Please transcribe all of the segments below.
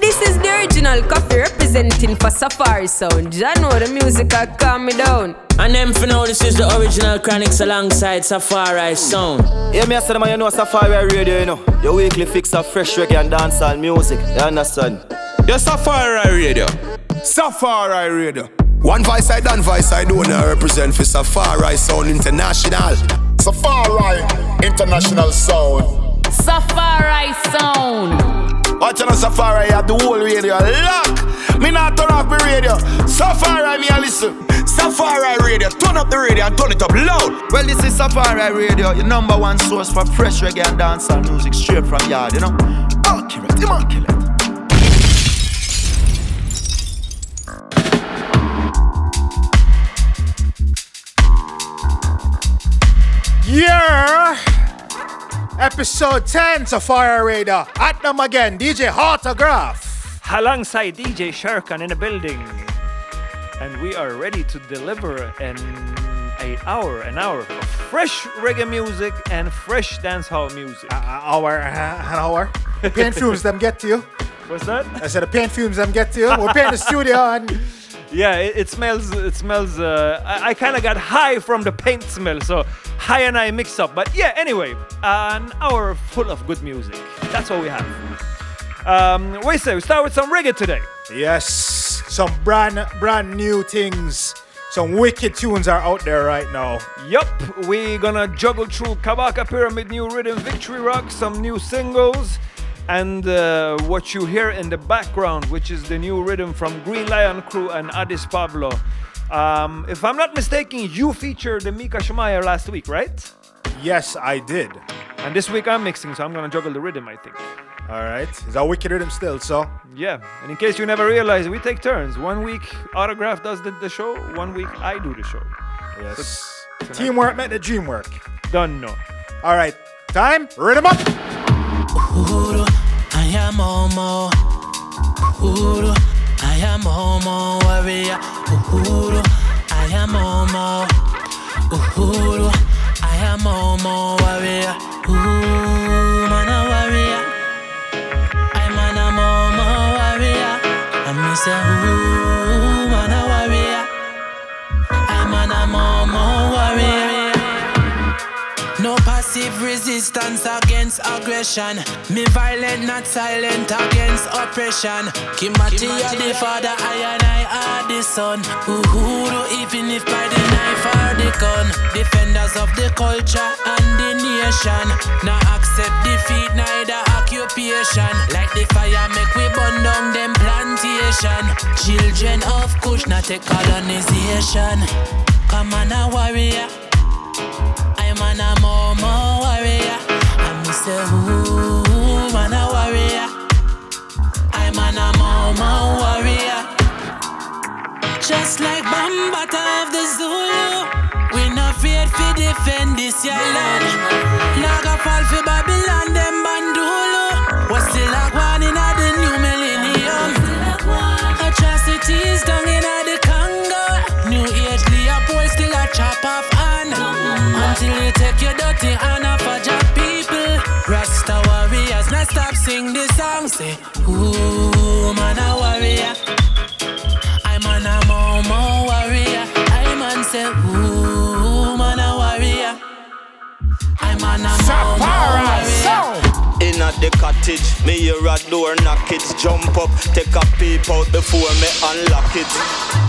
This is the original Koffee representing for Safari Sound. I know the music I calm me down. And them for now, this is the original Chronixx alongside Safari Sound. Yeah, me I said, man, you know Safari Radio, you know. Your weekly fix of fresh reggae and dancehall music. You understand? Your Safari Radio. Safari Radio. One voice I done voice I do now represent for Safari Sound International. Safari International Sound. Safari Sound. Watch on Safari, you have the whole radio lock. Me not turn off the radio. Safari, me a listen. Safari Radio, turn up the radio and turn it up loud. Well, this is Safari Radio, your number one source for fresh reggae and dancehall music straight from yard, you know. Accurate, immaculate. Yeah! Episode 10 Safari Radio. At them again, DJ Autograph. Alongside DJ Sharkan in the building. And we are ready to deliver an a hour, an hour of fresh reggae music and fresh dancehall music. Uh, hour, uh, an hour. The paint fumes them get to you. What's that? I said the paint fumes them get to you. We're paying the studio and Yeah, it, it smells. It smells. Uh, I, I kind of got high from the paint smell, so high and I mix up. But yeah, anyway, an hour full of good music. That's what we have. Um, we say we start with some reggae today. yes, some brand brand new things. Some wicked tunes are out there right now. Yup, we gonna juggle through Kabaka Pyramid New Rhythm Victory Rock, some new singles, and uh, what you hear in the background, which is the new rhythm from Green Lion Crew and Addis Pablo. Um, if I'm not mistaken, you featured the Micah Shemaiah last week, right? Yes, I did. And this week I'm mixing, so I'm gonna juggle the rhythm, I think. All right, is that wicked rhythm still? So Yeah, and in case you never realized, we take turns. One week Autograph does the, the show, one week I do the show. yes, teamwork make the dream work. Done, no. All right, time rhythm up. I am Mau Mau. Uhuru, I am Mau Mau warrior. Uhuru, I am Mau Mau. Uhuru, I am Mau Mau warrior. Ooh, man a warrior. I'm an a Mau Mau warrior. And me say, ooh, man a warrior. I'm an a Mau Mau resistance against aggression. Me violent, not silent against oppression. Kimathi are the father, I and I are the son. Uhuru, even if by the knife or the gun. Defenders of the culture and the nation. Now accept defeat, neither occupation. Like the fire, make we burn down them plantation. Children of Kush, not take colonization. Come on, a warrior. I'm an a warrior. Say, ooh, man a warrior. I'm an a Mau Mau warrior. Just like Bambata of the Zulu, we not afraid to defend this your land. Naga fall for Babylon, them bandulu. What's still like one in the new millennium? Atrocities down in the Congo. New age Leopold still a chop off hand. Until you take your dirty hand stop sing this song. Say, ooh, man a warrior. I'm an a Mau Mau warrior. I'm an say, ooh, man a warrior. I'm an a Mau Mau warrior. In at the cottage, me hear a door knock it. Jump up, take a peep out before me unlock it.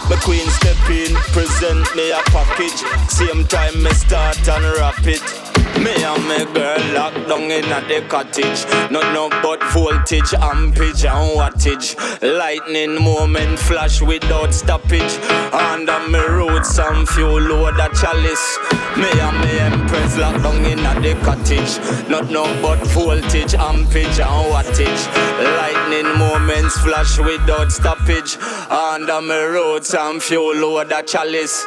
My queen step in, present me a package. Same time me start and wrap it. Me and my girl locked down in at the cottage. Not no but voltage, ampage and wattage. Lightning moment flash without stoppage. Under me roots some fuel load a chalice. Me and my empress locked down in at the cottage. Not no but voltage, ampage and wattage. Lightning moments flash without stoppage. Under me roots some fuel load a chalice.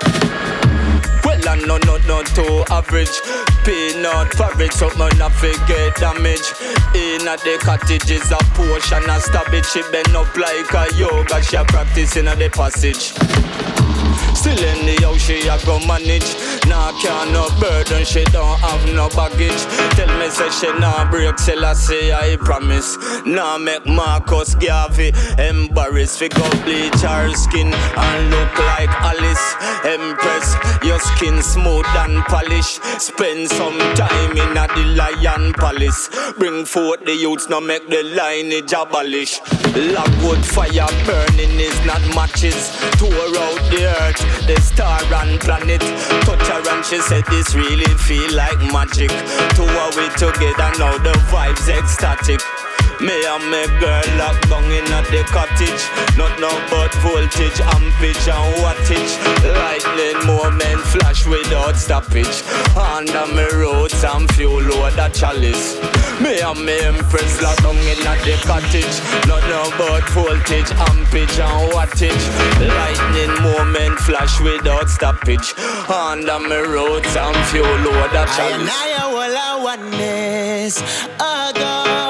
I know not not too average. Peanut porridge, so man not forget damage. In at the cottage is a portion of stabbage. She bend up like a yoga. She a practicing at the passage. Still anyhow she a go manage. Nah can no burden, she don't have no baggage. Tell me say she nah break, till I say I promise. Nah make Marcus Garvey embarrassed Fi go bleach her skin and look like Alice. Empress, your skin smooth and polished Spend some time in a the lion palace. Bring forth the youths, now make the lineage abolish. Logwood fire burning is not matches. Tour out the earth, the star and planet. Touch her and she said this really feel like magic. Tour we together now the vibes ecstatic. Me and my girl locked down in at the cottage. Not no but voltage, ampage and wattage. Lightning moment flash without stoppage. Under me roads and fuel load a chalice. Me and me empress locked down in at the cottage. Not no but voltage, ampage and wattage. Lightning moment flash without stoppage. Under me roads and fuel load a chalice. I and I will I oneness. Oh God,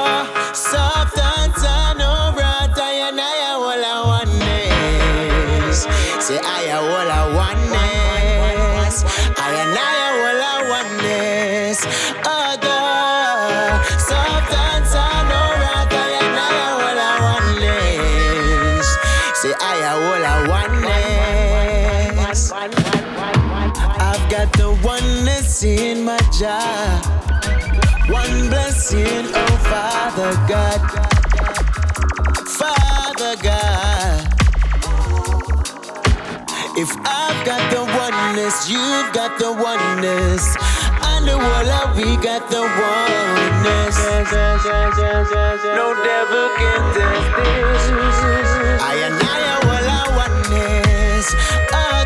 soft and tan over I and I will I oneness. Say I will I oneness. I and I will I oneness. Oh God, soft and tan over I and I will I oneness. Say I will I oneness. I've got the oneness in my jar. One blessing, oh Father God. If I've got the oneness, you've got the oneness. Whole we got the oneness. No devil can this. I and I are all our oneness. Oh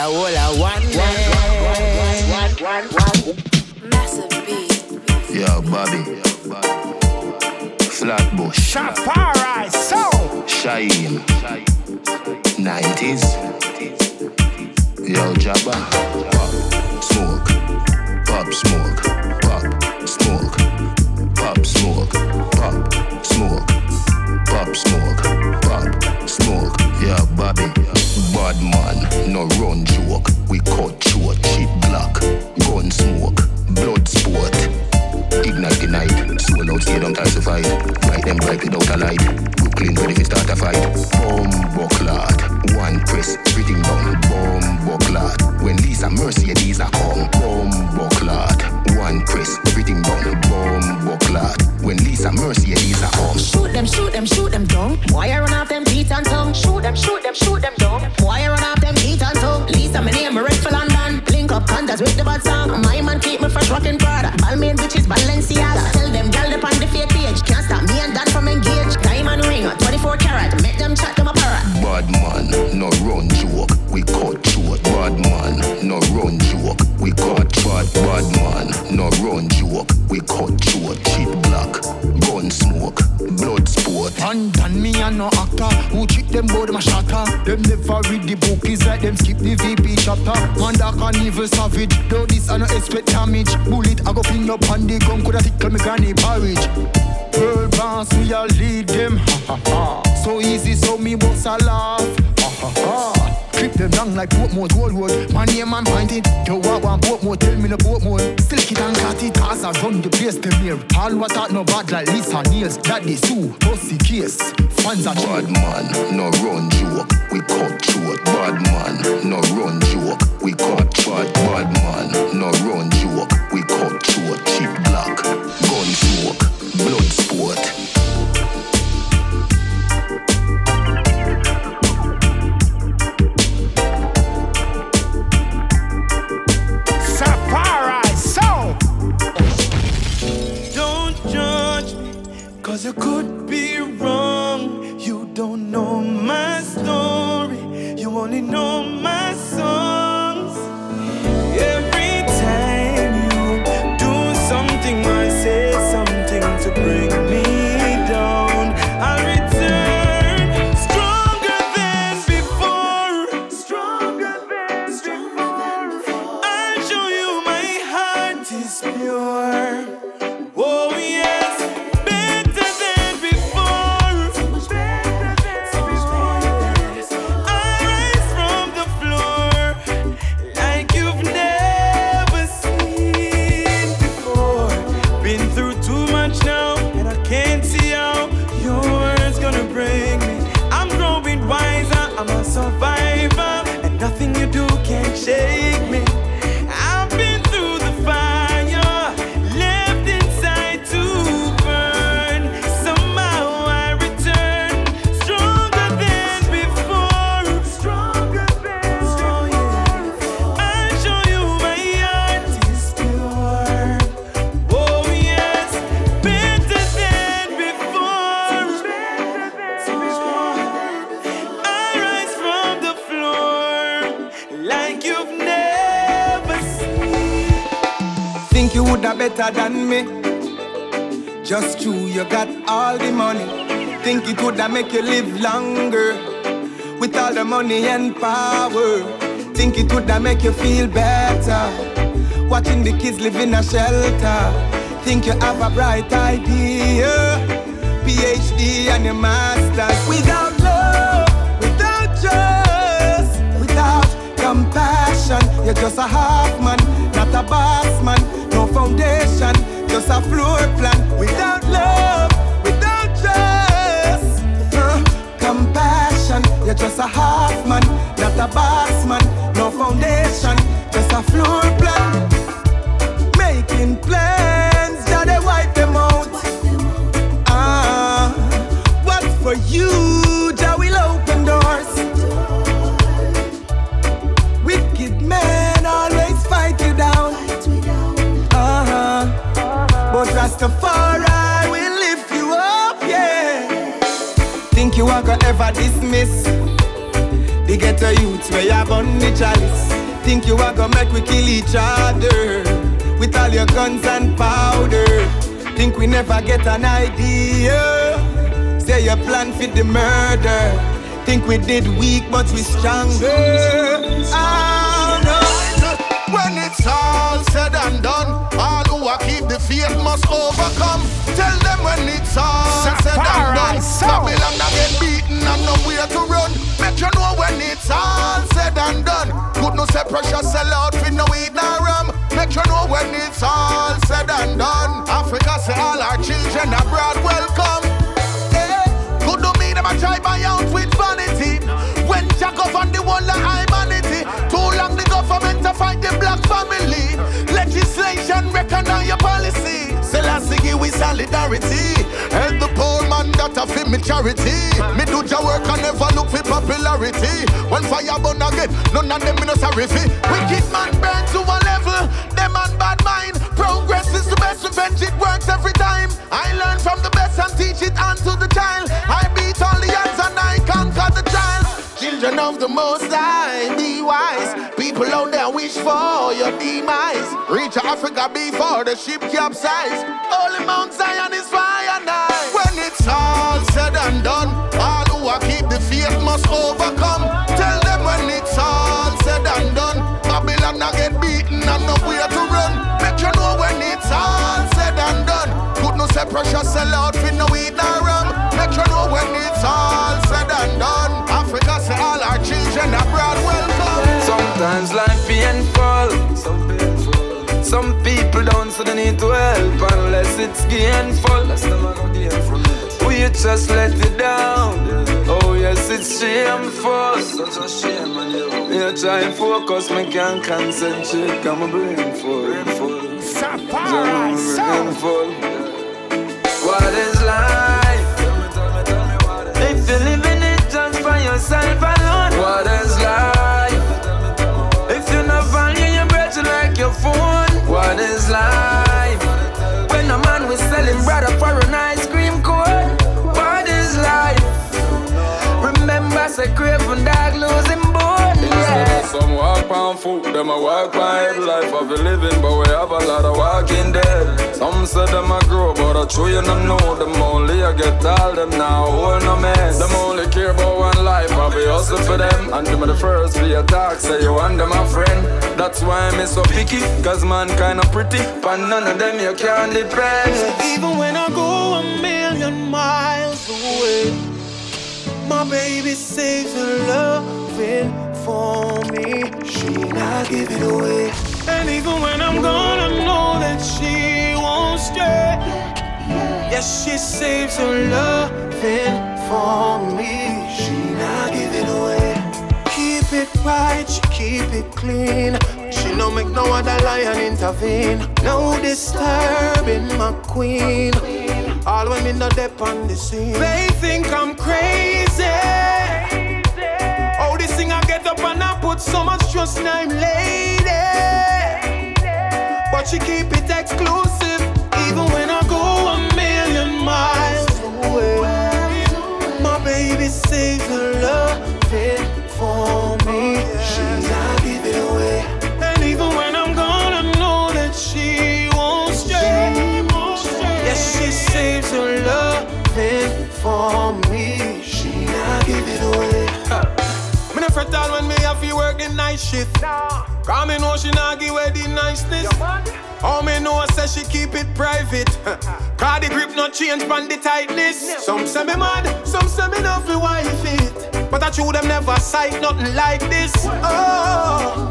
Say I are all our. Massive beat. Yo, Bobby. Flatbush. Shafari, so. Shine. 90s. Yo, Jabba. Pop, smoke. Pop, smoke. Pop, smoke. Pop, smoke. Pop, smoke. Pop, smoke. Pop, smoke. Yeah, Bobby. Bad man, no run joke. We cut short, cheap black. Gun smoke. Blood sport. Ignite the night, soul out, stay down, classified. Light them bright without a light. Brooklyn ready to start a fight. Bomb bucklad, one press, everything down. Bomb bucklad. When Lisa Mercedez are come. Bomb bucklad, one press, everything down. Bomb bucklad. When Lisa Mercedez are come. Shoot them, shoot them, shoot them down. Why I run off them teeth and tongue? Shoot them, shoot them, shoot them down. Why I run off them teeth and tongue? Lisa, my name, red for London. Link up condas with the bad song. My man keep me fresh rockin' Prada. Balmain bitches, Balenciaga. Tell them gal up on the fake page. Can't stop me and Dan from engage. Ring, 24 carat. Make them chat to my parrot. Bad man, no run joke. We cut short. Bad man, no run joke. We cut short. Bad man, no run joke. We cut short. Cheap black, gun smoke, blood sport. And done me and no actor Who trick them them a shatter Them never read the book It's like them skip the VP chapter Man dark and evil savage Though this I no expect damage Bullet I go fling up on the gun Coulda tickle me granny porridge World boss me a lead them ha ha ha So easy so me bust a laugh ha ha ha Trip them down like Portmore Gold Road My name and pointed Yo I want Portmore Tell me the Portmore Still it and cut it Cause I run the place them here All what out no bad like Lisa Nails That they sue Bossy case Fans are Bad man, no run joke. We cut short. Bad man, no run joke. We cut short. Bad man, no run joke. We cut short. Cheap black, gun smoke, blood sport. Cause I could be wrong. Make you feel better watching the kids live in a shelter. Think you have a bright idea, PhD and your masters without love, without trust, without compassion. You're just a half man, not a boss man. No foundation, just a floor plan. Without love, without trust, uh, compassion. You're just a half man, not a boss man. No foundation, ever dismiss the ghetto youths where you have on the chalice. Think you are gonna make we kill each other with all your guns and powder. Think we never get an idea. Say your plan fit the murder. Think we did weak, but we stronger. Oh no. When it's all said and done, faith must overcome. Tell them when it's all said and done, Babylon not get beaten and nowhere to run. Make you know when it's all said and done. Good no say pressure sell out with no weed nor rum. Make you know when it's all said and done. Africa say all our children abroad welcome. Eh, Good to me them a try buy out with vanity. When Jack on the wall of humanity. The government to fight the black family. Legislation recognize your policy. Selassie we solidarity. And the poor man that a fit me charity. Me do your work and never look for popularity. When fire burn again, none of them me no sorry fi. Wicked man burn to a level. Them man bad mind. Progress is the best revenge. It works every time. I learn from the best and teach it onto the child. I Children of the Most High, be wise. People out there wish for your demise. Reach Africa before the ship capsize. Holy Mount Zion is fire night. When it's all said and done, all who are keep the faith must overcome. Tell them when it's all said and done, Babylon not get beaten and nowhere to run. Make you know when it's all said and done. Put no say pressure sell out for no weed nor rum. Make you know when it's all said and done. Africa say all our abroad welcome. Sometimes life painful. Some painful. Some people don't see the need to help unless it's gainful. That's them I go gain from it. We just let it down. Oh yes, it's shameful. Such a shame on you. Me try and focus, me can't concentrate. Got my brain full. Brain full. Brain full. What is life? If you live for yourself alone. What is life? If you not value your breath like your phone. What is life? When a man was selling brother for an ice cream cone. What is life? Remember, say losing bone. Yeah. Some walk on foot, them a walk on head life of a living, but we have a lot of walking dead. Some say them a grow, but I true you don't know them only. I get all them now, hold no mess. Them only care about one life, I be hustle for them. And them are the first for talk, say you want them a friend. That's why I'm so picky, cause man kinda pretty. But none of them you can depend. Even when I go a million miles away, my baby saves her loving for me. She not give it away. And even when I'm gone, I know that she won't stay. Yes, she saves her loving for me. She not give it away. Keep it right, she keep it clean. She no make no other lion intervene. No disturbing my queen. All women not dep on the scene. They think I'm crazy. Up and I put so much trust in I'm lady. But she keep it exclusive, even when I go a million miles away. My baby saves her loving for Me no fret all when me have to work the night shift. Cause me know she not give away the niceness. All me know say she keep it private. Cause the grip not change from the tightness. Some say me mad, some say me not fi wife it. But I true them never sight nothing like this. Oh,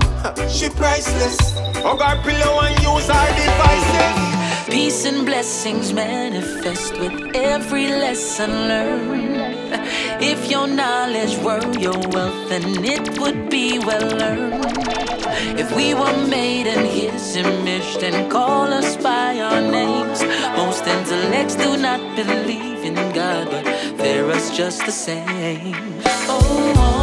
she priceless. Oh, Hug her pillow and use her devices. Peace and blessings manifest with every lesson learned. If your knowledge were your wealth, then it would be well earned. If we were made in His image, then call us by our names. Most intellects do not believe in God, but fear us just the same. Oh, oh.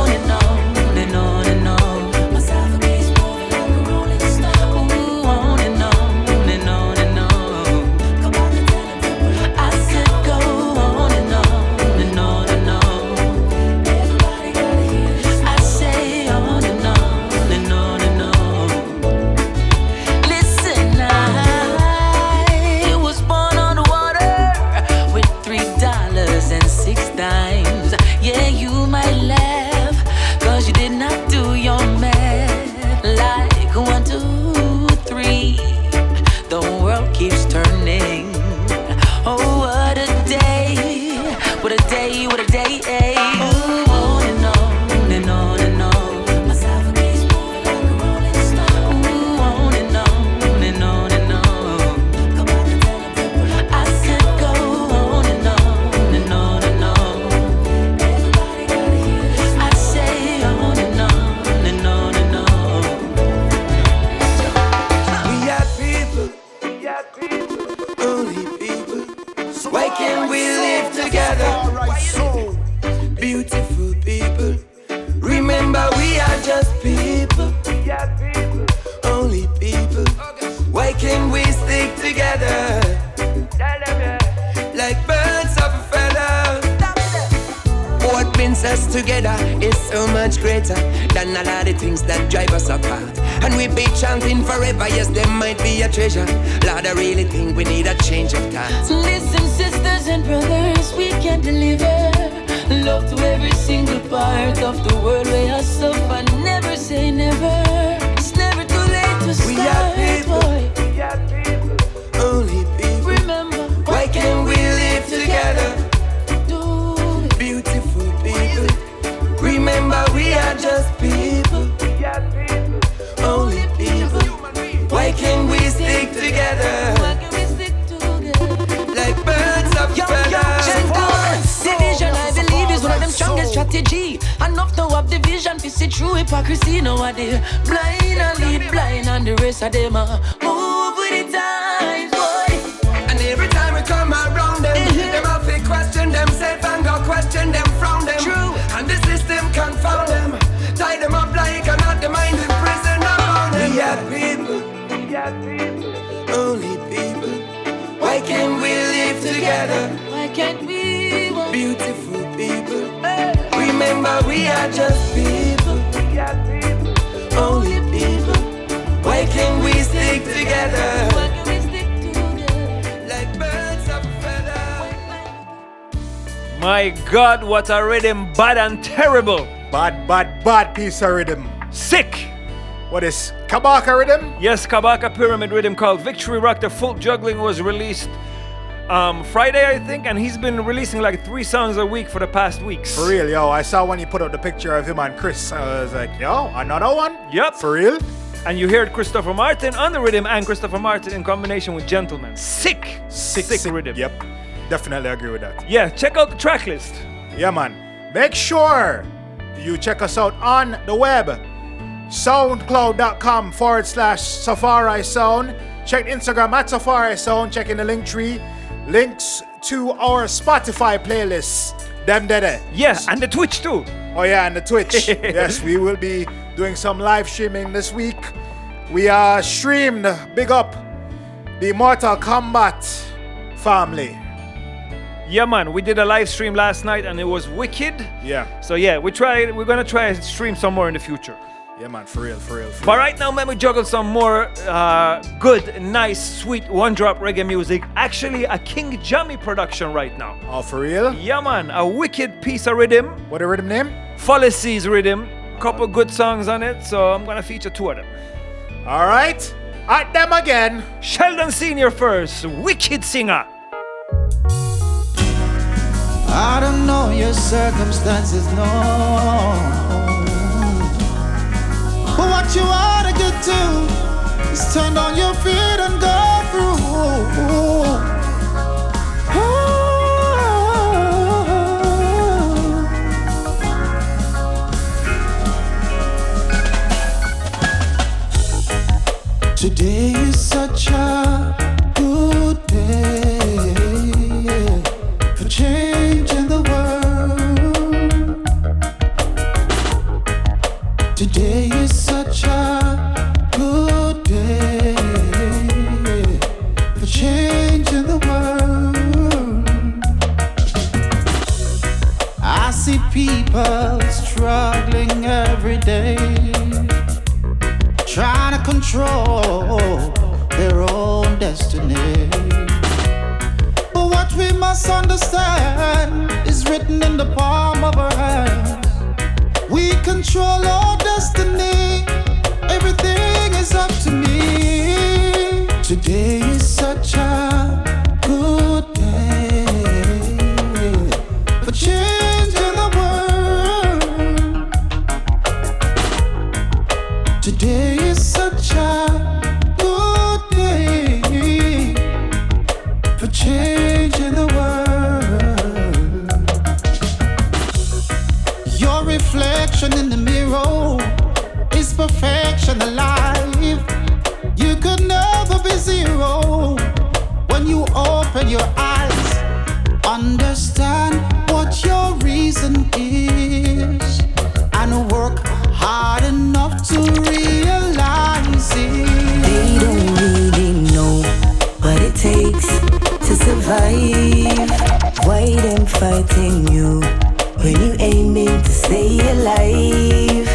Rest of them uh, move with the times, boy. And every time we come around them, them have to question themselves and go question them from them. True. And the system confound them. Tie them up like a knot, the mind in prison around them. We are people. Only people. Why can't we live together? Why can't we? Beautiful people. Remember, we are just people. Only birds of a feather. My God, what a rhythm, bad and terrible. Bad, bad, bad piece of rhythm. Sick. What is Kabaka rhythm? Yes, Kabaka Pyramid rhythm called Victory Rock. The full juggling was released um, Friday, I think, and he's been releasing like three songs a week for the past weeks. For real, yo. I saw when you put up the picture of him and Chris. I was like, yo, another one? Yep. For real? And you heard Christopher Martin on the rhythm and Christopher Martin in combination with Gentleman. Sick, sick, sick, sick rhythm. Yep. Definitely agree with that. Yeah, check out the track list. Yeah, man. Make sure you check us out on the web. Soundcloud.com forward slash Safari Sound. Check Instagram at Safari Sound. Check in the link tree. Links to our Spotify playlists. Them dead. Yes, and the Twitch too. Oh yeah, and the Twitch. yes, we will be doing some live streaming this week. We are streamed. Big up the Mortal Kombat family. Yeah, man, we did a live stream last night and it was wicked. Yeah. So yeah, we try. We're gonna try and stream some more in the future. Yeah, man, for real, for real. For But right now, let me juggle some more uh, good, nice, sweet one-drop reggae music. Actually, a King Jammy production right now. Oh, for real? Yeah, man, a wicked piece of rhythm. What a rhythm name? Fallacies rhythm. Couple good songs on it, so I'm gonna feature two of them. All right, at them again. Sheldon Senior first, wicked singer. I don't know your circumstances, no. What you ought to get to is turn down your feet and go through. Today is such a good day for changing the world. Today we must understand is written in the palm of our hands. We control our destiny. Stay alive?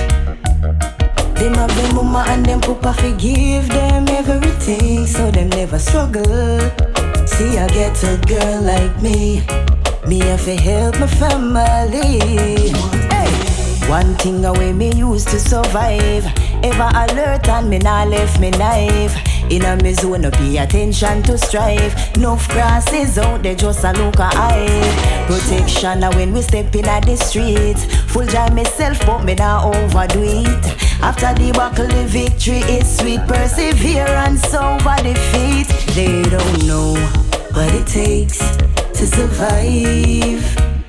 Them have them mama and them papa forgive them everything so them never struggle. See I get a girl like me, me have to help my family. Hey. One thing away me used to survive. Ever alert and me not left me knife. In a me zone, no pay attention to strive. Enough grasses out there, just a look eye. Protection when we step in at the streets. Full joy myself, but me nah overdo it. After the buckle, the victory is sweet. Perseverance over defeat. They don't know what it takes to survive.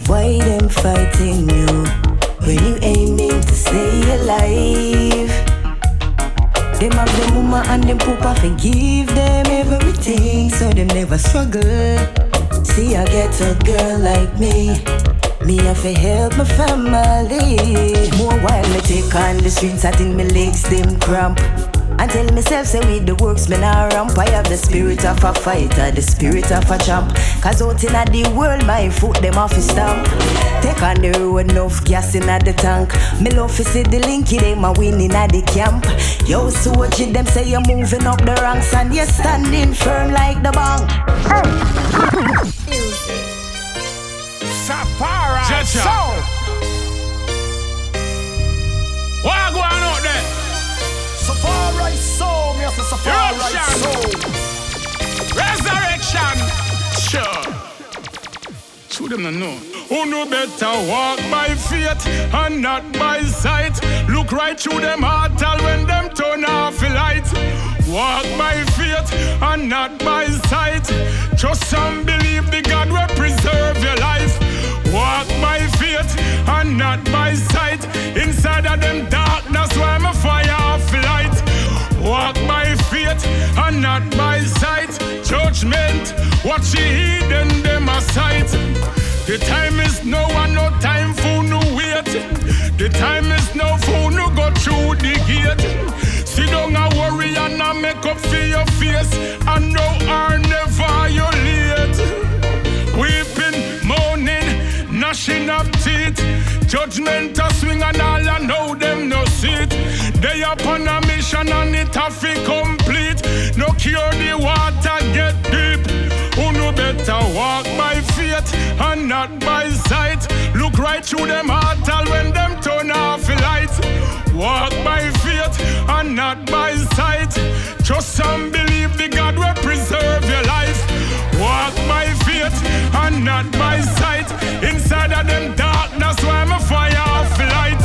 Why them fighting you? When you aiming to stay alive Them have them mama and them papa forgive them everything So them never struggle See I get a girl like me me have to help my family. More while me take on the streets I think my legs them cramp. And tell myself, say with the works, me nah ramp. I have the spirit of a fighter, the spirit of a champ. Cause out in the world, my foot them off his stamp. Take on the road, enough gas in the tank. Me love to see the linky, them a winning at the camp. Yo, soldier, them say you're moving up the ranks And you're standing firm like the bank Safari Jaja. Sound. What go on out there? soul, me as a Safari soul. Resurrection. Sure. Show them no know. Who know better walk by faith and not by sight. Look right through them heart when them turn off the light. Walk by faith and not by sight. Trust and believe the God will preserve your life. By faith and not by sight. Inside of them darkness where my fire off light. Walk by faith and not by sight. Judgment, watch ye heathen them a sight. The time is no one, no time for no wait. The time is no for no go through the gate. Sit down and worry and a make up for your face. And no are never you late. Weeping, gnashing of teeth. Judgment a swing and all I know them no sit. They upon a mission and it a fi complete. No cure the water get deep. Who know better walk by faith and not by sight. Look right through them heart all when them turn off the light. Walk by faith and not by sight. Trust and believe the God will preserve your life. Walk by faith and not by sight. Inside of them darkness where my fire off light.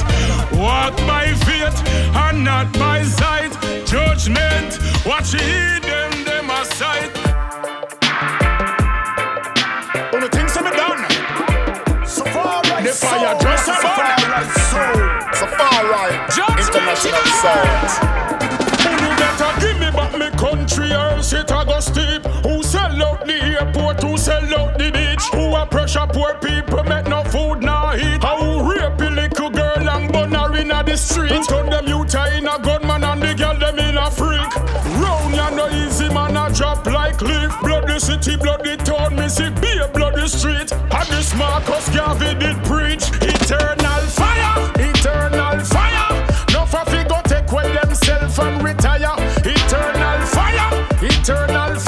Walk by faith and not by sight. Judgment, watch ye heed them, them aside. On the things that me done. Safari The fire just a burn. Safari soul. Safari international sound. Who do better give me back me country or else sell out the beach? Who a pressure poor people make no food nor heat? How rape a little girl and burn her inna the street? Turn them youth in a gunman and the girl them in a freak. Round ya no easy man a drop like leaf. Bloody city, bloody town, me see be a bloody street. And this Marcus Garvey did preach eternal fire, eternal fire. No for go take away themself and retire. Eternal fire, eternal fire.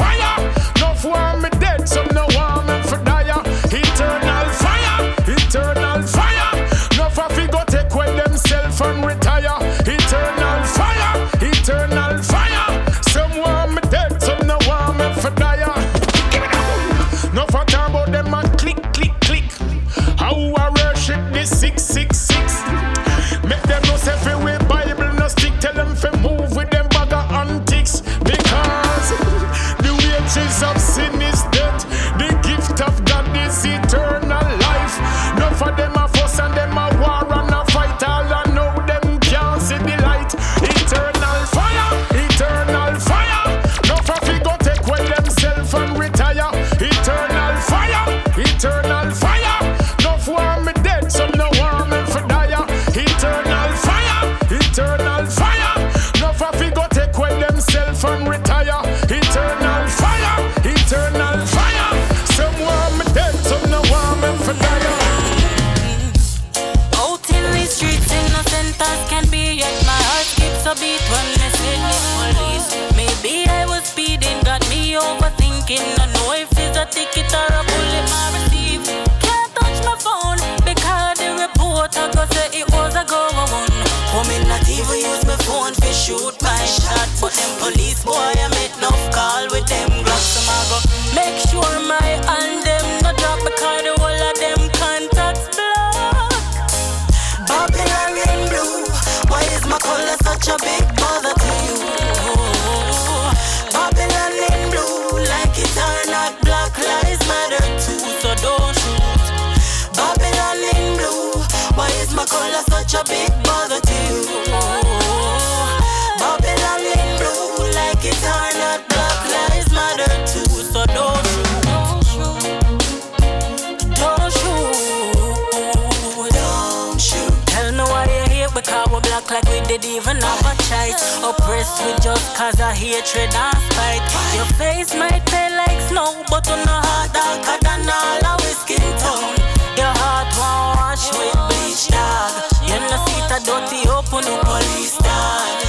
Did even have a choice. Oppressed with just cause of hatred and spite. Your face might pale like snow, but on the heart darker than all our skin tone. Your heart won't wash with bleach dog. You know see the dirty open the police dog.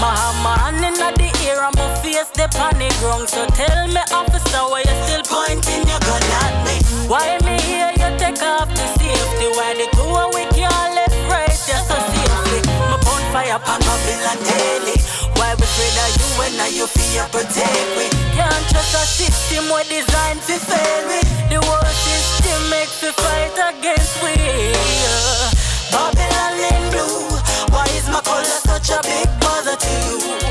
My hand in the air and my face the panic ground. So tell me, officer, why you still pointing your gun at me? Why me hear you take off the safety? Why the fire upon Babylon daily. Why we afraid of you when now you fear protect we? Can't trust a system we designed to fail we. The world system makes we fight against we. Babylon in blue. Why is my color such a big bother to you?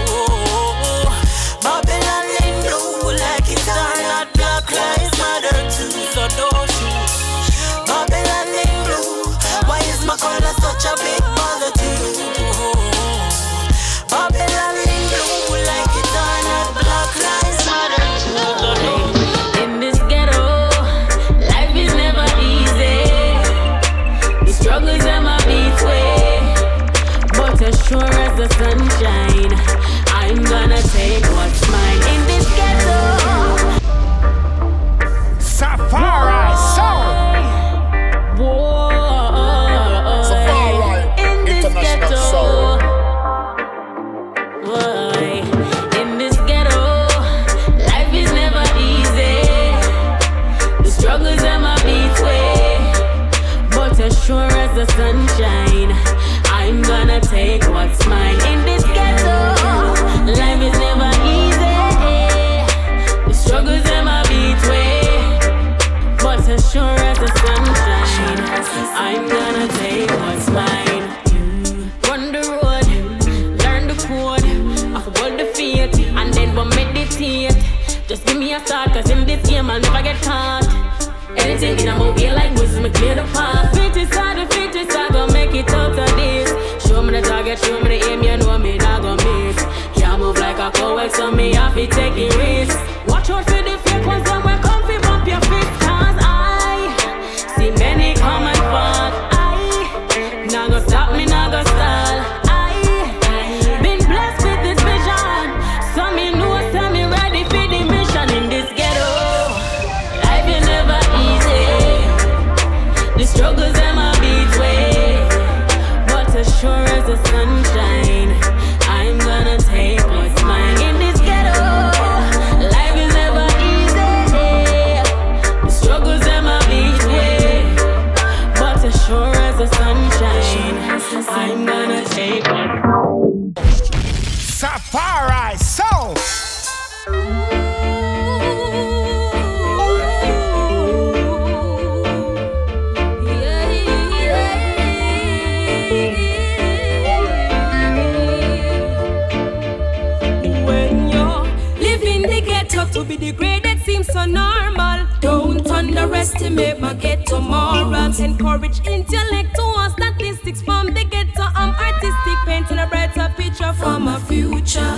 To be degraded seems so normal. Don't underestimate my ghetto morals. Encourage our statistics from the ghetto. I'm artistic, painting a brighter picture for my future.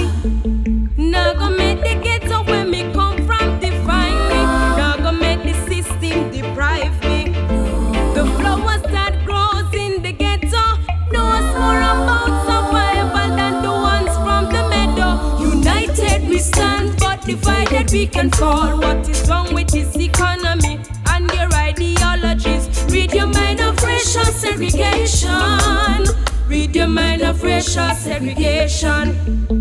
Now go make the ghetto. we control what is wrong with this economy and your ideologies. Read your mind of racial segregation. Read your mind of racial segregation.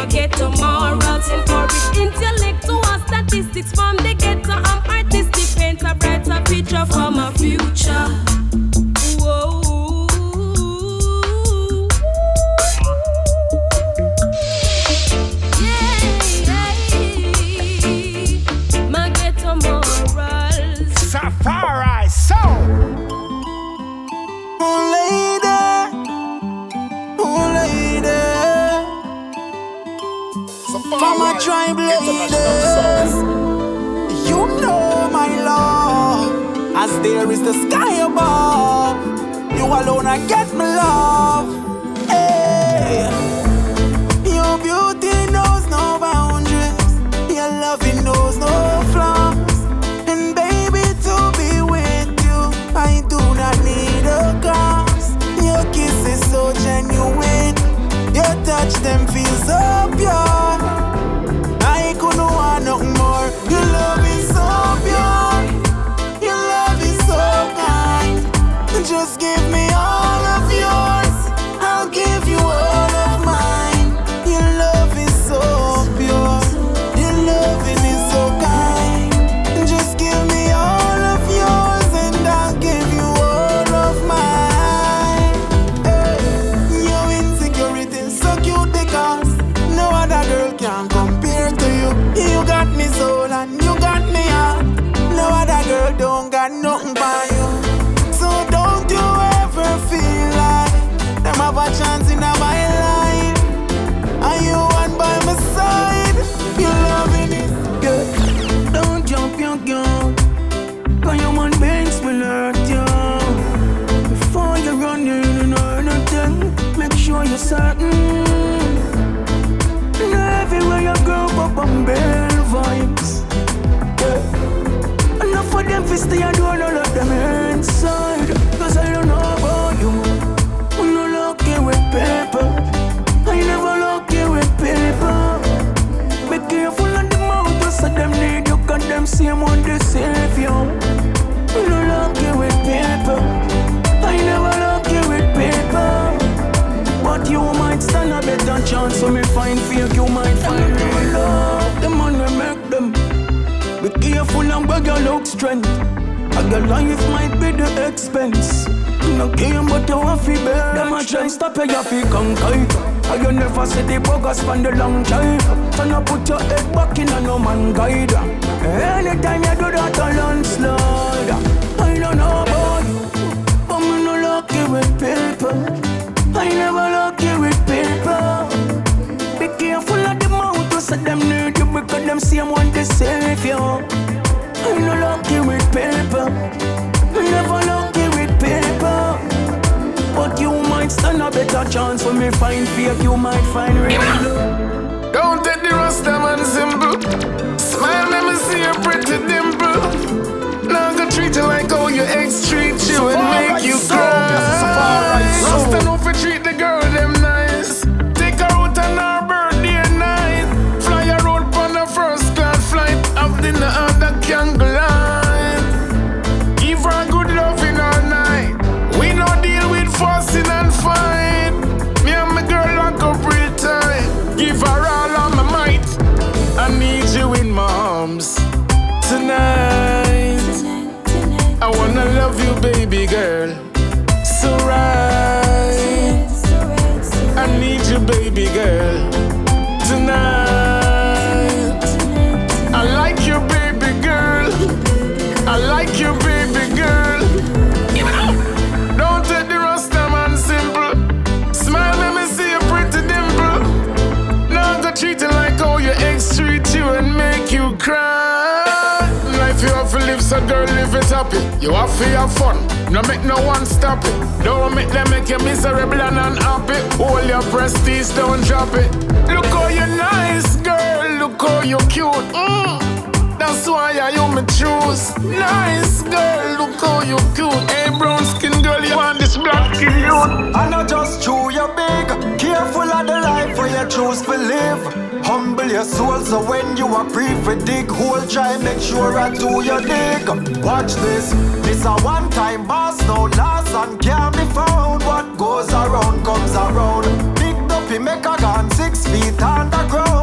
a ghetto alone and get my love. Progress from the long time. So now put your head back in a no man guide. Anytime you do that, a landslide. I don't know about you, but me no lucky with paper. I never lucky with paper. Be careful of the mouth, so them need you because them same one they save you. I'm no lucky with paper. A better chance when me find fake. You might find real love. Don't take the rasta man simple. Smile, let me see your pretty dimple. Now go treat you like how your ex treat you and make you cry. Rasta know fi treat You have to have fun, no make no one stop it. Don't make them make you miserable and unhappy. Hold your prestige, don't drop it. Look how you nice, girl. Look how you cute. Mm. That's why I you me choose. Nice girl, look how you cute. Hey, brown skin girl, you want this black skin youth. I not just chew choose to live. Humble your soul so when you are for dig hole, try make sure I do your dig. Watch this. This a one time boss, no last and can't be found. What goes around comes around. Big dopey make a gun six feet underground.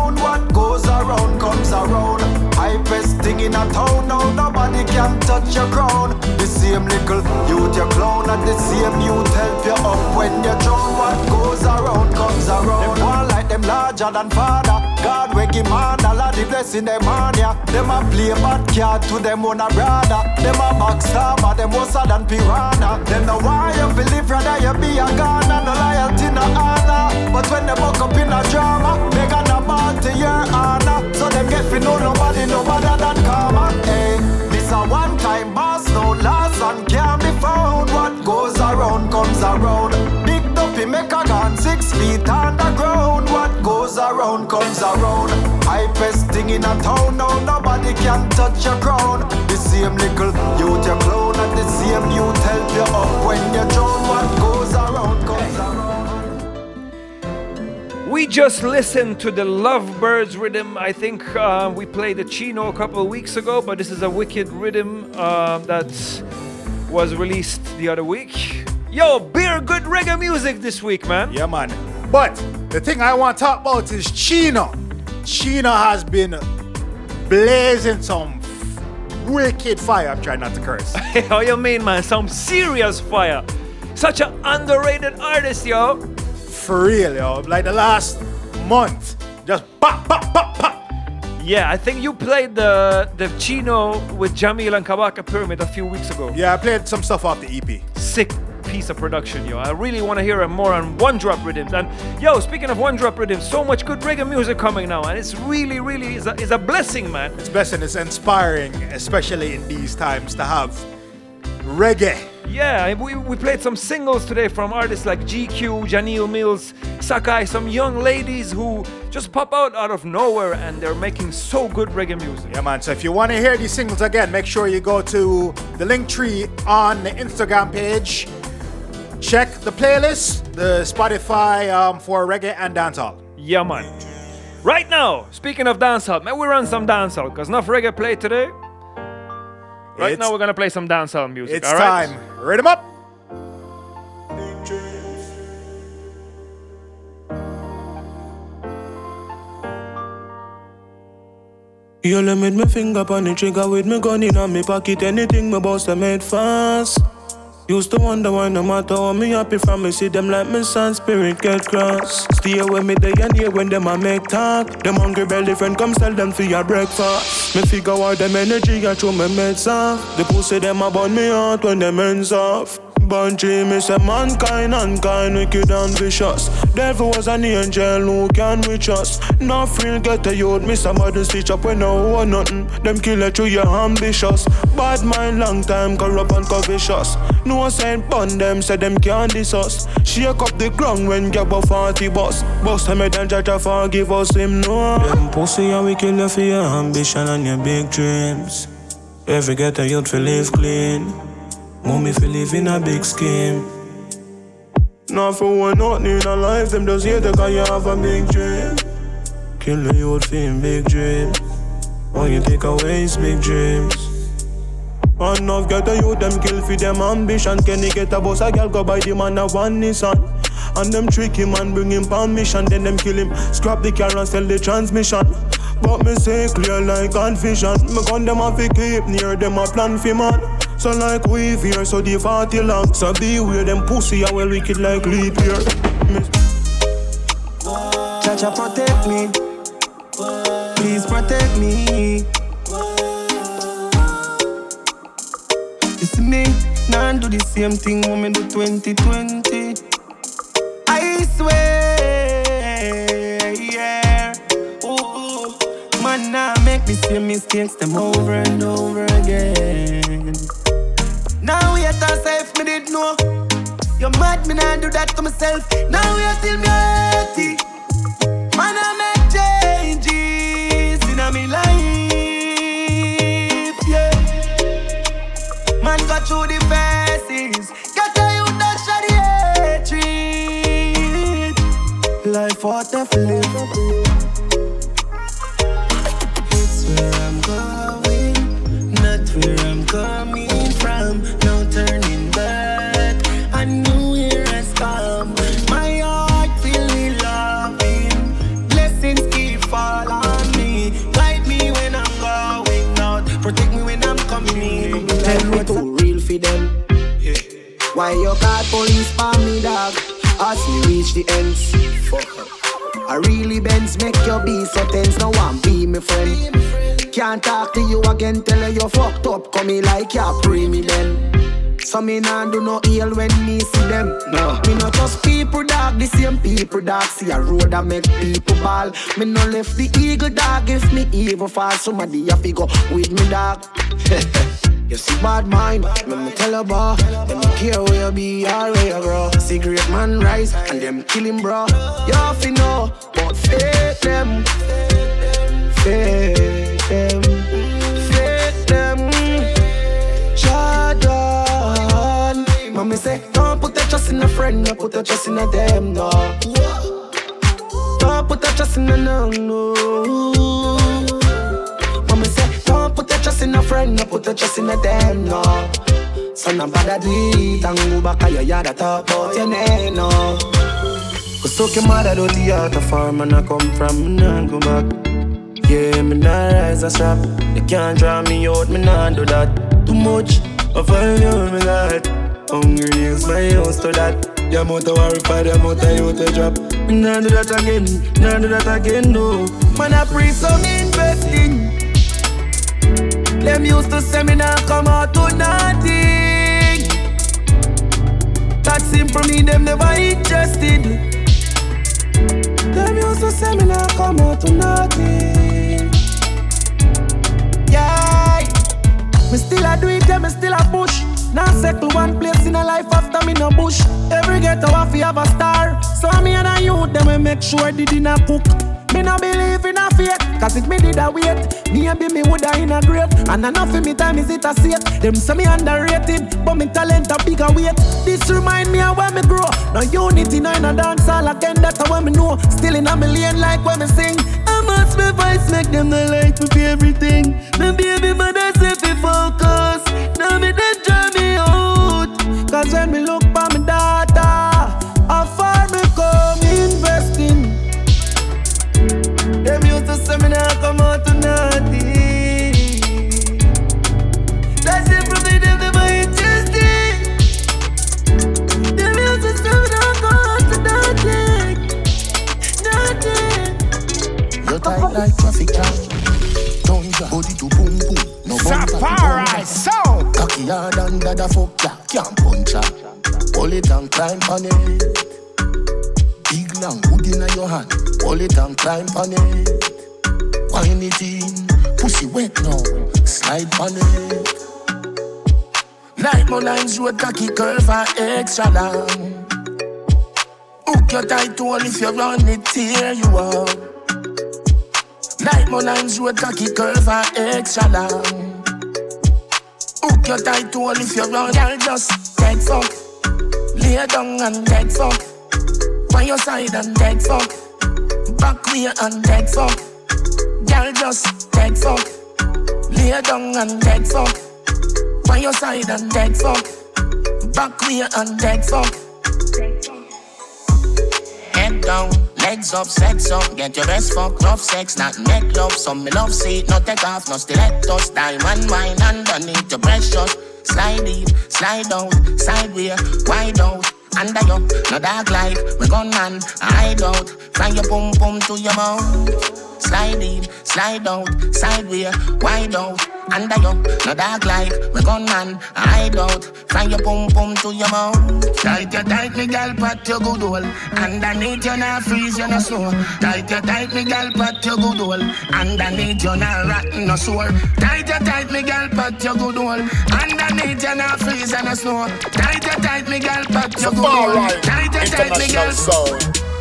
In a town, now nobody can touch your crown. The same little youth you clown, and the same youth help you up when you drown. What goes around comes around. Them one like them larger than father. God we give man all of the blessing them on ya. Them a play bad card to them own a brother. Them a backstabber, them worse than piranha. Them no why you believe rather you be a gunner, no loyalty, no honor. But when they buck up in a drama, they ball to your honor. So them get fi know nobody no better than karma. Hey, eh? this a one time boss, no last and can't be found. What goes around comes around. Big dopey make a gun six feet underground. What goes around comes around. Hypest thing in a town, now nobody can touch your crown. The same little youth you clown, and the same youth help you up when you drown. What goes around comes around. We just listened to the Lovebirds rhythm. I think uh, we played the Chino a couple of weeks ago, but this is a wicked rhythm uh, that was released the other week. Yo, beer good reggae music this week, man. Yeah, man. But the thing I want to talk about is Chino. Chino has been blazing some wicked fire. I'm trying not to curse. How you mean, man? Some serious fire. Such an underrated artist, yo. For real, yo. Like the last month, just pop, pop, pop, pop. Yeah, I think you played the the Chino with Jahmiel and Kabaka Pyramid a few weeks ago. Yeah, I played some stuff off the EP. Sick piece of production, yo. I really want to hear more on one drop rhythms. And yo, speaking of one drop rhythms, so much good reggae music coming now, and it's really, really is a, is a blessing, man. It's blessing. It's inspiring, especially in these times, to have reggae Yeah, we, we played some singles today from artists like GQ, Janelle Mills, Sakai, some young ladies who just pop out out of nowhere and they're making so good reggae music. Yeah, man. So if you want to hear these singles again, make sure you go to the link tree on the Instagram page. Check the playlist, the Spotify um, for reggae and dancehall. Yeah, man. Right now, speaking of dancehall, may we run some dancehall because enough reggae play today. Right It's- now, we're gonna play some dancehall music. It's all right? time. Read them up. You limit me finger on the trigger with me gun in on me pocket. Anything me boss I made fast. Used to wonder why no matter how me happy from me see them like me son spirit get cross. Stay with me day and year when them a make talk. Them hungry belly friend come sell them for your breakfast. Me figure out them energy I throw me meds off. The pussy them a burn me out when them ends off. Bunchy, me say mankind, unkind, wicked and vicious. Devil was an angel who can reach us. No real get a youth, me somebody stitch up when no one nothing. Them kill it through your ambitious. Bad mind, long time, corrupt and covetous. No sign bun them, say them can't diss us. Shake up the ground when get about 40 bus. Bust them and try to forgive us, him no. Them pussy and we kill you for your ambition and your big dreams. Every get a youth feel live clean. Mommy feel live in a big scheme. Not for one nothing in a life, them just hate guy you have a big dream. Kill the youth for big dreams. When you take away his big dreams. Enough get a youth, them kill for them ambition. Can he get a boss, a girl go buy the man a one Nissan. And them trick him and bring him on mission. Then them kill him, scrap the car and sell the transmission. But me say clear like God vision. Me gun them a fi keep near them a plan fi man. So like we here, so the party long. So beware them pussy a well wicked like leap year. Chacha protect me. Please protect me. See me, now do the same thing me do 2020. I swear, yeah. Ooh, man, now make me see mistakes them over and over again. Now we at ourselves, me did know. You're mad, me nah do that to myself. Now we are still me healthy. Man, I make changes in me life, yeah. Man, got through the phases. Get a you that shot the hatred. Life what if live. It's where I'm going, not where I'm coming Why you call police for me, dog? As me reach the ends. I really bends make you be so tense. No one be me friend. Can't talk to you again, tell her you fucked up. Come me like you pre me then. So me nah do no ill when me see them. No, me not just people dog, the same people dog. See a road that make people ball. Me no left the eagle dog if me evil fall. Somebody to go with me dog. You see bad mind, me me tell her boy Them care where you be or where you grow. Cigarette man rise and them kill him bro. You have to know, but fake them. Fake them. Fake them. Jordan. Mommy say, don't put your trust in a friend No put your trust in a them, no. Don't put your trust in a no, no trust in a friend, no put your trust in a them, no. Son of bad do it and go back to your yard and talk about your name, no. Cause so your mother do the art of farm and I come from, me nah go back. Yeah, me nah rise a strap. They can't draw me out, me nah do that. Too much of a you, me like. Hungry is my house to that. Mother worry for the mother you to drop. Me nah do that again, nah do that again, no. Man, I pre some investing. Them used to say me nah come out to nothing. That simple me, them never interested. Them used to say me nah come out to nothing. Yeah, me still a do it, yeah, me still a push. Now settle one place in a life after me no bush. Every ghetto have to have a star. So me and a youth them we make sure the dinner cook. Me no believe in a fate, cause if me did a wait, maybe me woulda in a grave. And enough of me time is it a safe. Them say me underrated, but me talent a bigger weight. This remind me of when me grow. No unity, no in a dance all again, that's how me know. Still in a million like when me sing. I must be voice, make them the light for everything. Me baby mother say fi focus. Now me they Cocky hard under the fuck ya, can't punch ya. Pull it and climb on it. Big long hood in your hand. Pull it and climb on it. Wine it in, pussy wet now. Slide on it. Like my lines road cocky curve are extra long. Hook your tight hole if you run it, tear you up. Like my lines road cocky curve are extra long. Hook your tight hole if you run, girl just dead fuck. Lay down and dead fuck. On your side and dead fuck. Back way and dead fuck. Girl just dead fuck. Lay down and dead fuck. On your side and dead fuck. Back way and dead fuck. Head down, legs up, sex up. Get your best fuck, rough sex, not make love. Some me love seat, no take off, no stilettos. Diamond wine underneath your breast. Slide in, slide out, sideways, wide out. Under you, no dark light. We gun man, hide out. From your pum pum to your mouth. Slide in, slide out, sideways, wide out. Under you, no dark light. We gun man, hide out. From your pum pum to your mouth. Tight you tight, me gal, pat your good hole. Underneath you not freeze, you no snow. Tight you tight, me gal, pat your good hole. Underneath you not rotten, no sore. Tight you tight, me gal, pat your good hole. Underneath you not freeze, you no snow. Tight you tight, me gal, pat your good hole. Tight you tight, me gal.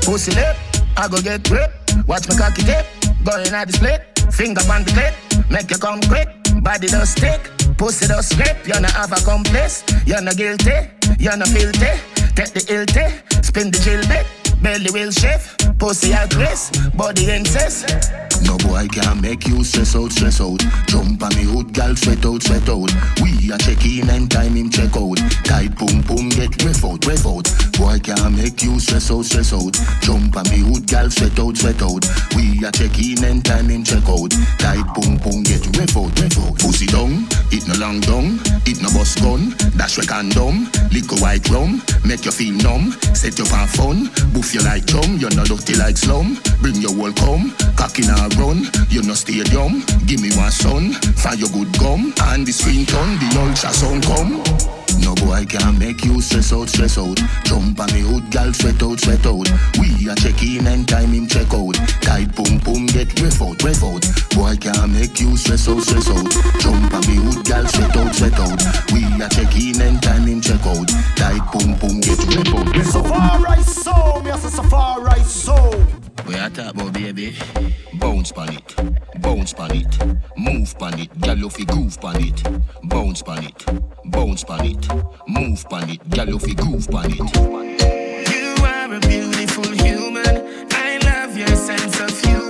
Pussy lip, I go get grip. Watch me cocky tip, going at the split. Finger on the clip, make you come quick. Body does stick, pussy does grip. You no have a complice, you no guilty, you no filthy. Take the tea, spin the chill bit. Belly will shift, pussy at risk, body incest. No boy can make you stress out, stress out. Jump on me hood, gal, sweat out, sweat out. We a check in and time him check out. Tight boom boom, get ref out, ref out. Boy can make you stress out, stress out. Jump on me hood, gal, sweat out, sweat out. We a check in and time him check out. Tight boom boom, get ref out, ref out. Pussy down, it no long down, it no bust gun. Dash we condom, liquor white rum, make you feel numb. Set you for fun, boof you like chum. You no dirty like slum. Bring your whole come, in a run. You no stadium, give me one son. Find your good gum, and the screen turn, the ultrasound come. No boy can make you stress out, stress out. Jump on me hood, gal, sweat out, sweat out. We a check in and time him check out. Tight boom boom, get ref out, ref out. Boy can make you stress out, stress out. Jump on me hood, gal, sweat out, sweat out. We a check in and time him check out. Tight boom boom, get ref out, ref out. Safari, so. Me a Safari, so. We a talk about baby. Bounce pan it, bounce pan it, move pan it, gyal you fi groove pan it. Bounce pan it, bounce pan it, move pan it, gyal you fi groove pan it. You are a beautiful human. I love your sense of humor.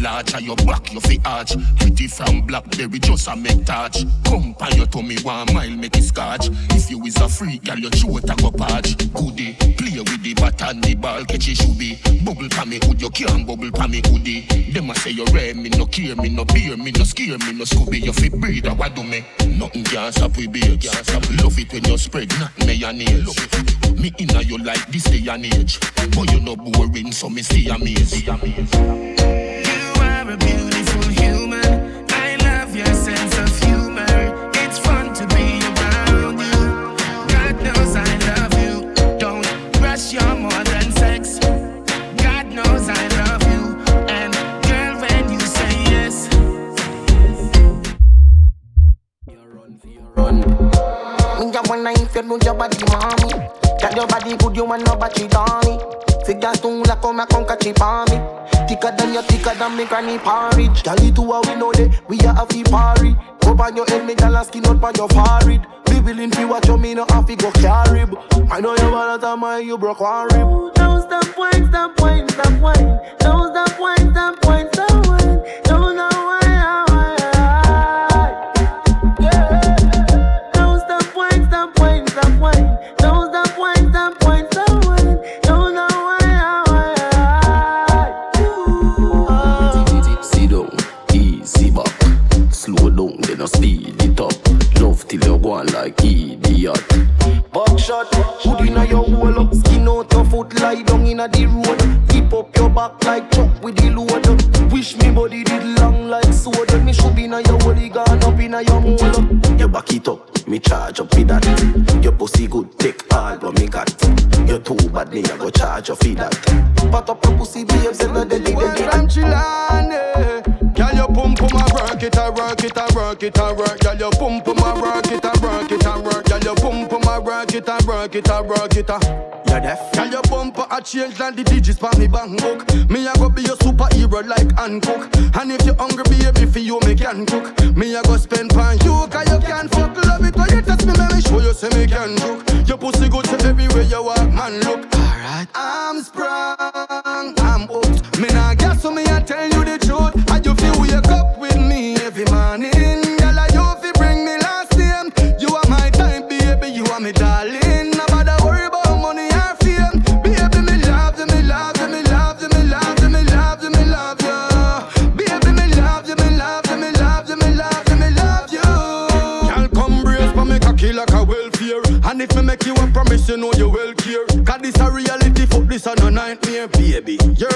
Your large and your back you fi arch. Pretty from blackberry just a make touch. Come pan your tummy one mile make it scotch. If you is a freak, girl your throat a go patch. Goodie, play with the bat and the ball catch it should be. Bubble pa me hood, you can't bubble pa me hoodie. Them a say you rare, me no care, me no beer, me no scare, me no scooby. You fi breed, a what do me? Nothing can stop we be, can't stop. Love it when you spread, not mayonnaise. Me inna you like this day and age, but you no boring, so me stay amazed. you a beautiful human. I love your sense of humor. It's fun to be around you. God knows I love you. Don't rush more than sex. God knows I love you. And girl, when you say yes, on run. Me just if you know your body, mommy. Your body you come. Thicker than you, thicker than me granny porridge. You two a we know that we a happy party. Go on your head, me and skin out on your forehead. Be willing to watch you, me no have to go carry. I know you want to mind you broke one rib. Don't stop wine, stop wine, stop wine. Don't stop wine, stop wine, stop wine. Don't stop wine. Slow down, then I speed it up. Love till you go on like idiot. Buckshot, hood inna your hole Skin out your foot, lie down inna the road Keep up your back like truck with the load Wish me body did long like sword Me should be inna your hole, gone up inna your mole You back it up, me charge up for that. Your pussy good, take all what me got. You too bad, me I go charge you for that. Pat up your pussy, babes, and the dead Well, from Chilane work it, a work it, a work it, a work Girl, you pump pum a work it, a work it, a work Girl, you pump pum a work it, a work it, a work it, a You deaf? Girl, your bumper a change like the digits pa me bank book. Me a go be your superhero like Hancock. And if you hungry, baby, for you me can cook. Me a go spend pan you, cause you can fuck. Love it when you touch me, me show you say me can cook. Your pussy good to everywhere you walk, man, look. Alright. I'm sprung, And if me make you a promise, you know you will care. Cause this a reality, fuck this a no nightmare, baby. You're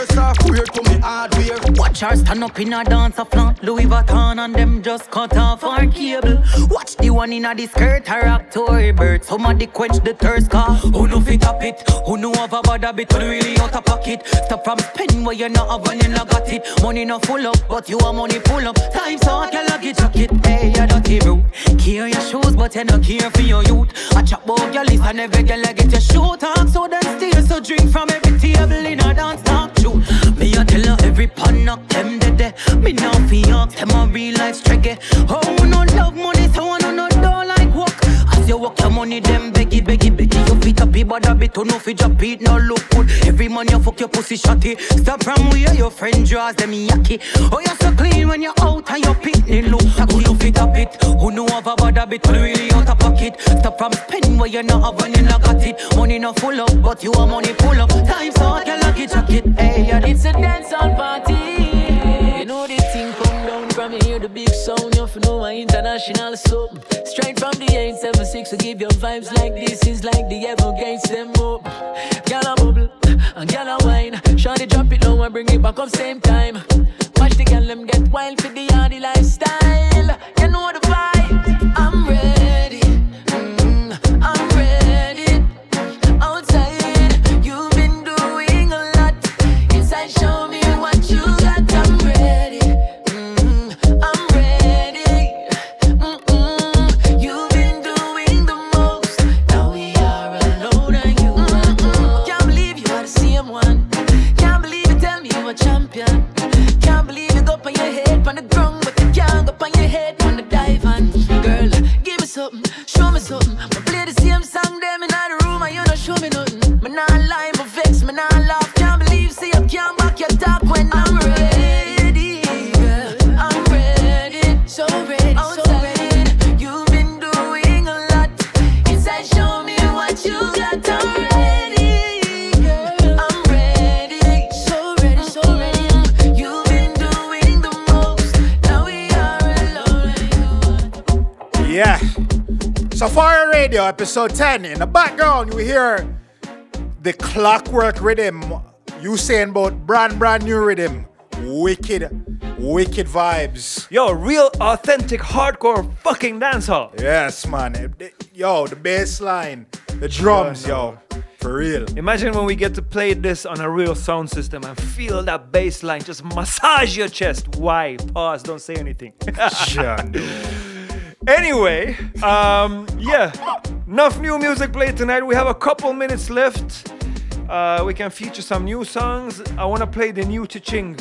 to me hardware. Watch her stand up in a dance a flaunt Louis Vuitton and them just cut off her cable. Watch the one in a the skirt her rock to her bird Somebody quench the thirst car Who know fit up it? Who know have a bad habit Who really out of pocket? Stop from spending where you not have when you not got it. Money not full up but you are money pull up. Time so I can lucky jacket Hey you dirty bro Care your shoes but you not care for your youth. I chop about your list and every girl I get your show talk. So then steal so drink from every table in a dance talk show A tell her every pan knock them dead dead. Me now fi ask them a real life struggle. Oh no love money so I no no don't like work. As you work your money them beggy beggy beggy. You fit up but a bit to no fi drop it no look good. Every man you fuck your pussy shotty. Stop from where your friend draws them yucky. Oh you so clean when you're out and your picnic look tacky. No fit up it? Who know have a bad habit? Really out of pocket? Stop from spending where you not have when you not got it. Money not full up but you are money pull up. Time so I can lucky jacket. Hey, yeah, It's a dance on party. You know the thing come down from hear the big sound. You know my international soap. Straight from the 876 to give you vibes like this is like the Everglades them up. Gyal a bubble and gyal a wine. Shawty drop it low and bring it back up same time. Something, show me something. Safari Radio, episode 10. In the background, you hear the clockwork rhythm. You saying about brand, brand new rhythm. Wicked, wicked vibes. Yo, real authentic hardcore fucking dancehall. Yes, man. Yo, the bass line, the drums, yo. For real. Imagine when we get to play this on a real sound system and feel that bass line just massage your chest. Why? Pause, don't say anything. Anyway, um, yeah. Enough new music played tonight. We have a couple minutes left. Uh, we can feature some new songs. I want to play the new Ching,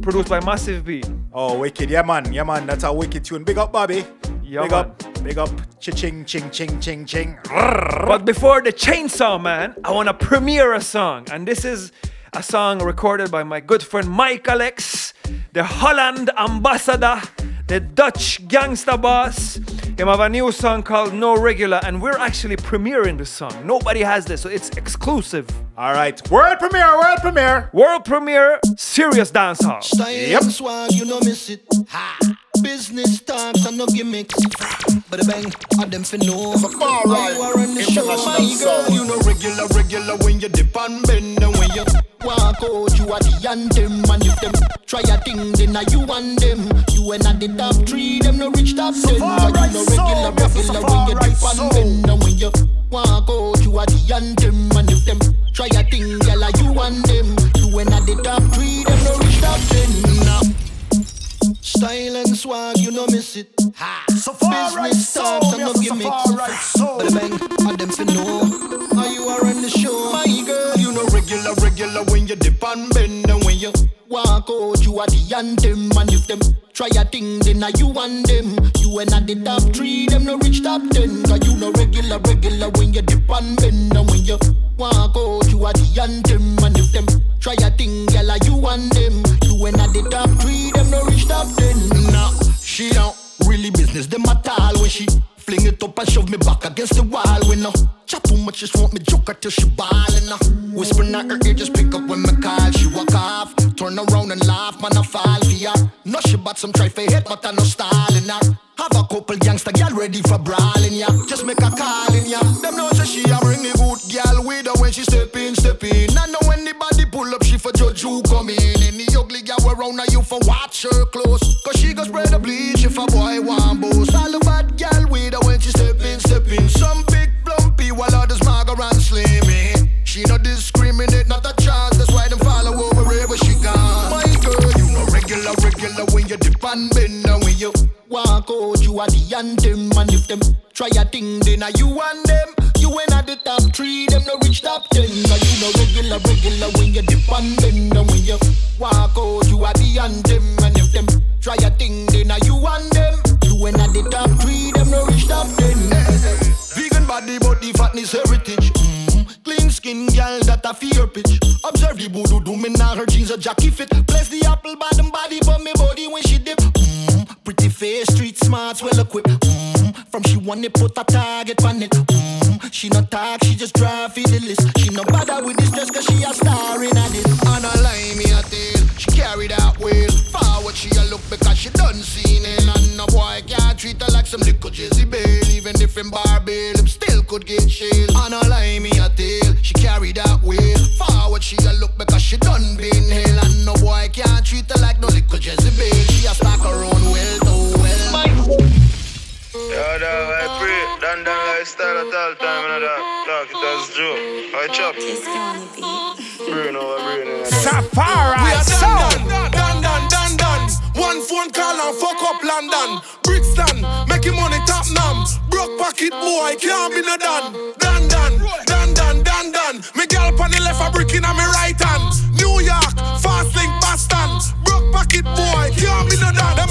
produced by Massive B. Oh, wicked. Yeah, man. Yeah, man. That's a wicked tune. Big up, Bobby. Yeah, big man. up. Big up. Ching, ching, ching, ching, ching. But before the Chainsaw Man, I want to premiere a song. And this is a song recorded by my good friend Mike Alex, the Holland ambassador, the Dutch gangster boss. Him have a new song called No Regular, and we're actually premiering the song. Nobody has this, so it's exclusive. All right, world premiere, world premiere, world premiere, serious dancehall. Style and swag, you know miss it. Ha. Business talks and no gimmicks. But a bang, I them for know. far right, You are on the show, my girl. You know regular, regular when you dip and bend and when you walk out, you are the anthem. And if them try a thing, then are you and them. You ain't at the top three, them no reach top ten. But you know regular, regular when you dip and bend and when you walk out, you are the anthem. And if them try a thing, girl, are you and them. You ain't at the top three, them no reach top ten. Nah. And swag, you know miss it. Ha. So far Business right, talks so, and no so gimmicks. far right, so. But bang, and them for know. How you are on the show, my girl. You know regular, regular when you dip and bend and when you walk out, you are the anthem. And if them try a thing, then are you and them. You ain't at the top three, them no reach top ten. Cause you know regular, regular when you dip and bend and when you walk out, you are the anthem. And if them try a thing, girl, you and them. You ain't at the top three, them no reach top ten. Nah, she don't really business them at all when she fling it up and shove me back against the wall. When no chat too much, just want me joke her till she ballin'. Nah. Whispering at her ear, just pick up when me call. She walk off, turn around and laugh, man I fall for ya. No she bought some try for hit, but I no stalling her. Have a couple gangster gal ready for brawling ya. Just make a call in ya. Them know say she a bring the good gal with her when she step in, step in. I know who come in. Any ugly gal around her, you for watch her close. Cause she go spread the bleach if a boy want boast. All the bad gal with her when she step in. Some big plumpy while others mager and slimmy. She no discriminate, not a chance. That's why them follow her wherever she gone. My girl, you know regular, regular when you dip and bend and when you walk out, you are the anthem. And if them try a thing, then are you and them. You ain't at the top three, them no reach top ten. Cause you know regular, regular when you dip and bend and when you walk out, you are the anthem. And if them try a thing, then are you and them. You ain't at the top three, them no reach top ten. Vegan body, the fatness heritage. Mm. Clean skin, girl, that a fear pitch. Observe the voodoo do me now her jeans a jockey fit. Bless the apple bottom body, but me body when she dip. Pretty face, street smarts, well equipped. Mm. From she want it, put a target on it. Mm. She no talk, she just drive for the list. She no bother with this cause she a star in this. And a lie me a tail, she carry that wheel. Forward she a look because she done seen it. And no boy can't treat her like some little Jezebel. Even if in Barbie, him still could get shield. And a lie me a tail, she carry that wheel. Forward she a look because she done been hell. And no boy can't treat her like no little Jezebel. She a stack Yo, I pray. Dan Dan lifestyle at all time, and that. Talk it as Joe. I chop. Brain over brain. in. Safari We are done, done, done, done, done, done. One phone call and fuck up London. Brixton, making money top nam. Broke pocket boy, can't be no done. Done, done, done, done, done, done. Me girl on the left, a brick in on me right hand. New York, fast link Boston. Broke pocket boy, can't be no done. No done,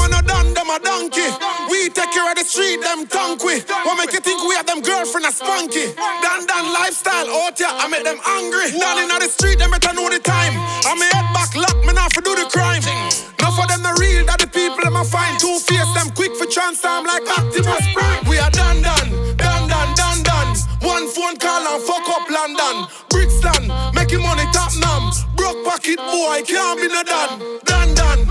them tongue we. What make you think we have them girlfriend a spunky? Done, done lifestyle out here, I make them angry. Down in the street, them better know the time. I me head back lock, me not for do the crime. Enough of them the real, that the people them a find. Two face them quick for transform like Optimus Prime. We are done, done, done, done, done, done. One phone call and fuck up London. Brixton, making money top nam. Broke pocket boy, can't be no done. Done, done,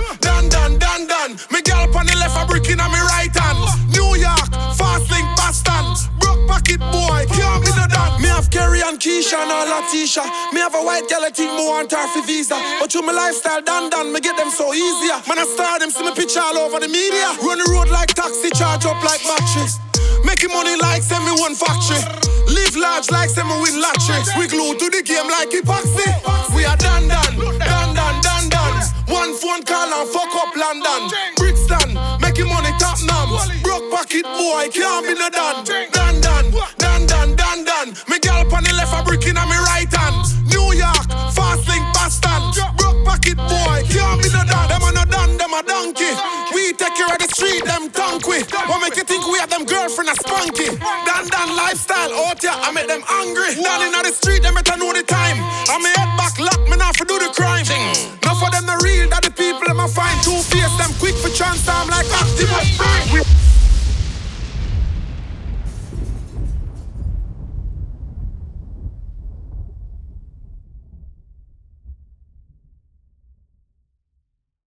Pocket boy, can't be no done. Me have Kerry and Keisha and all Latisha. Me have a white girl, I think more want her visa. But through my lifestyle, done, done, me get them so easier. Man, I star them, see me picture all over the media. Run the road like taxi, charge up like mattress. Making money like send me one factory. Live large like send me win lottery. We glue to the game like epoxy. We are done, done. One phone call and fuck up London. Brixton, making money top nam. Broke pocket boy, can't be no done. Done, done, done, done, left a brick in on me right hand. New York, fast link, Boston. Broke pocket boy, can't be no done. Them a no done, them a donkey. We take care of the street, them with. What make you think we have them girlfriend a spunky? Dan Dan lifestyle, out here, I make them angry. Down in the street, them better know the time. I me head back, lock me now for do the crime people them a fine two face, them quick for transform like Optimus Prime.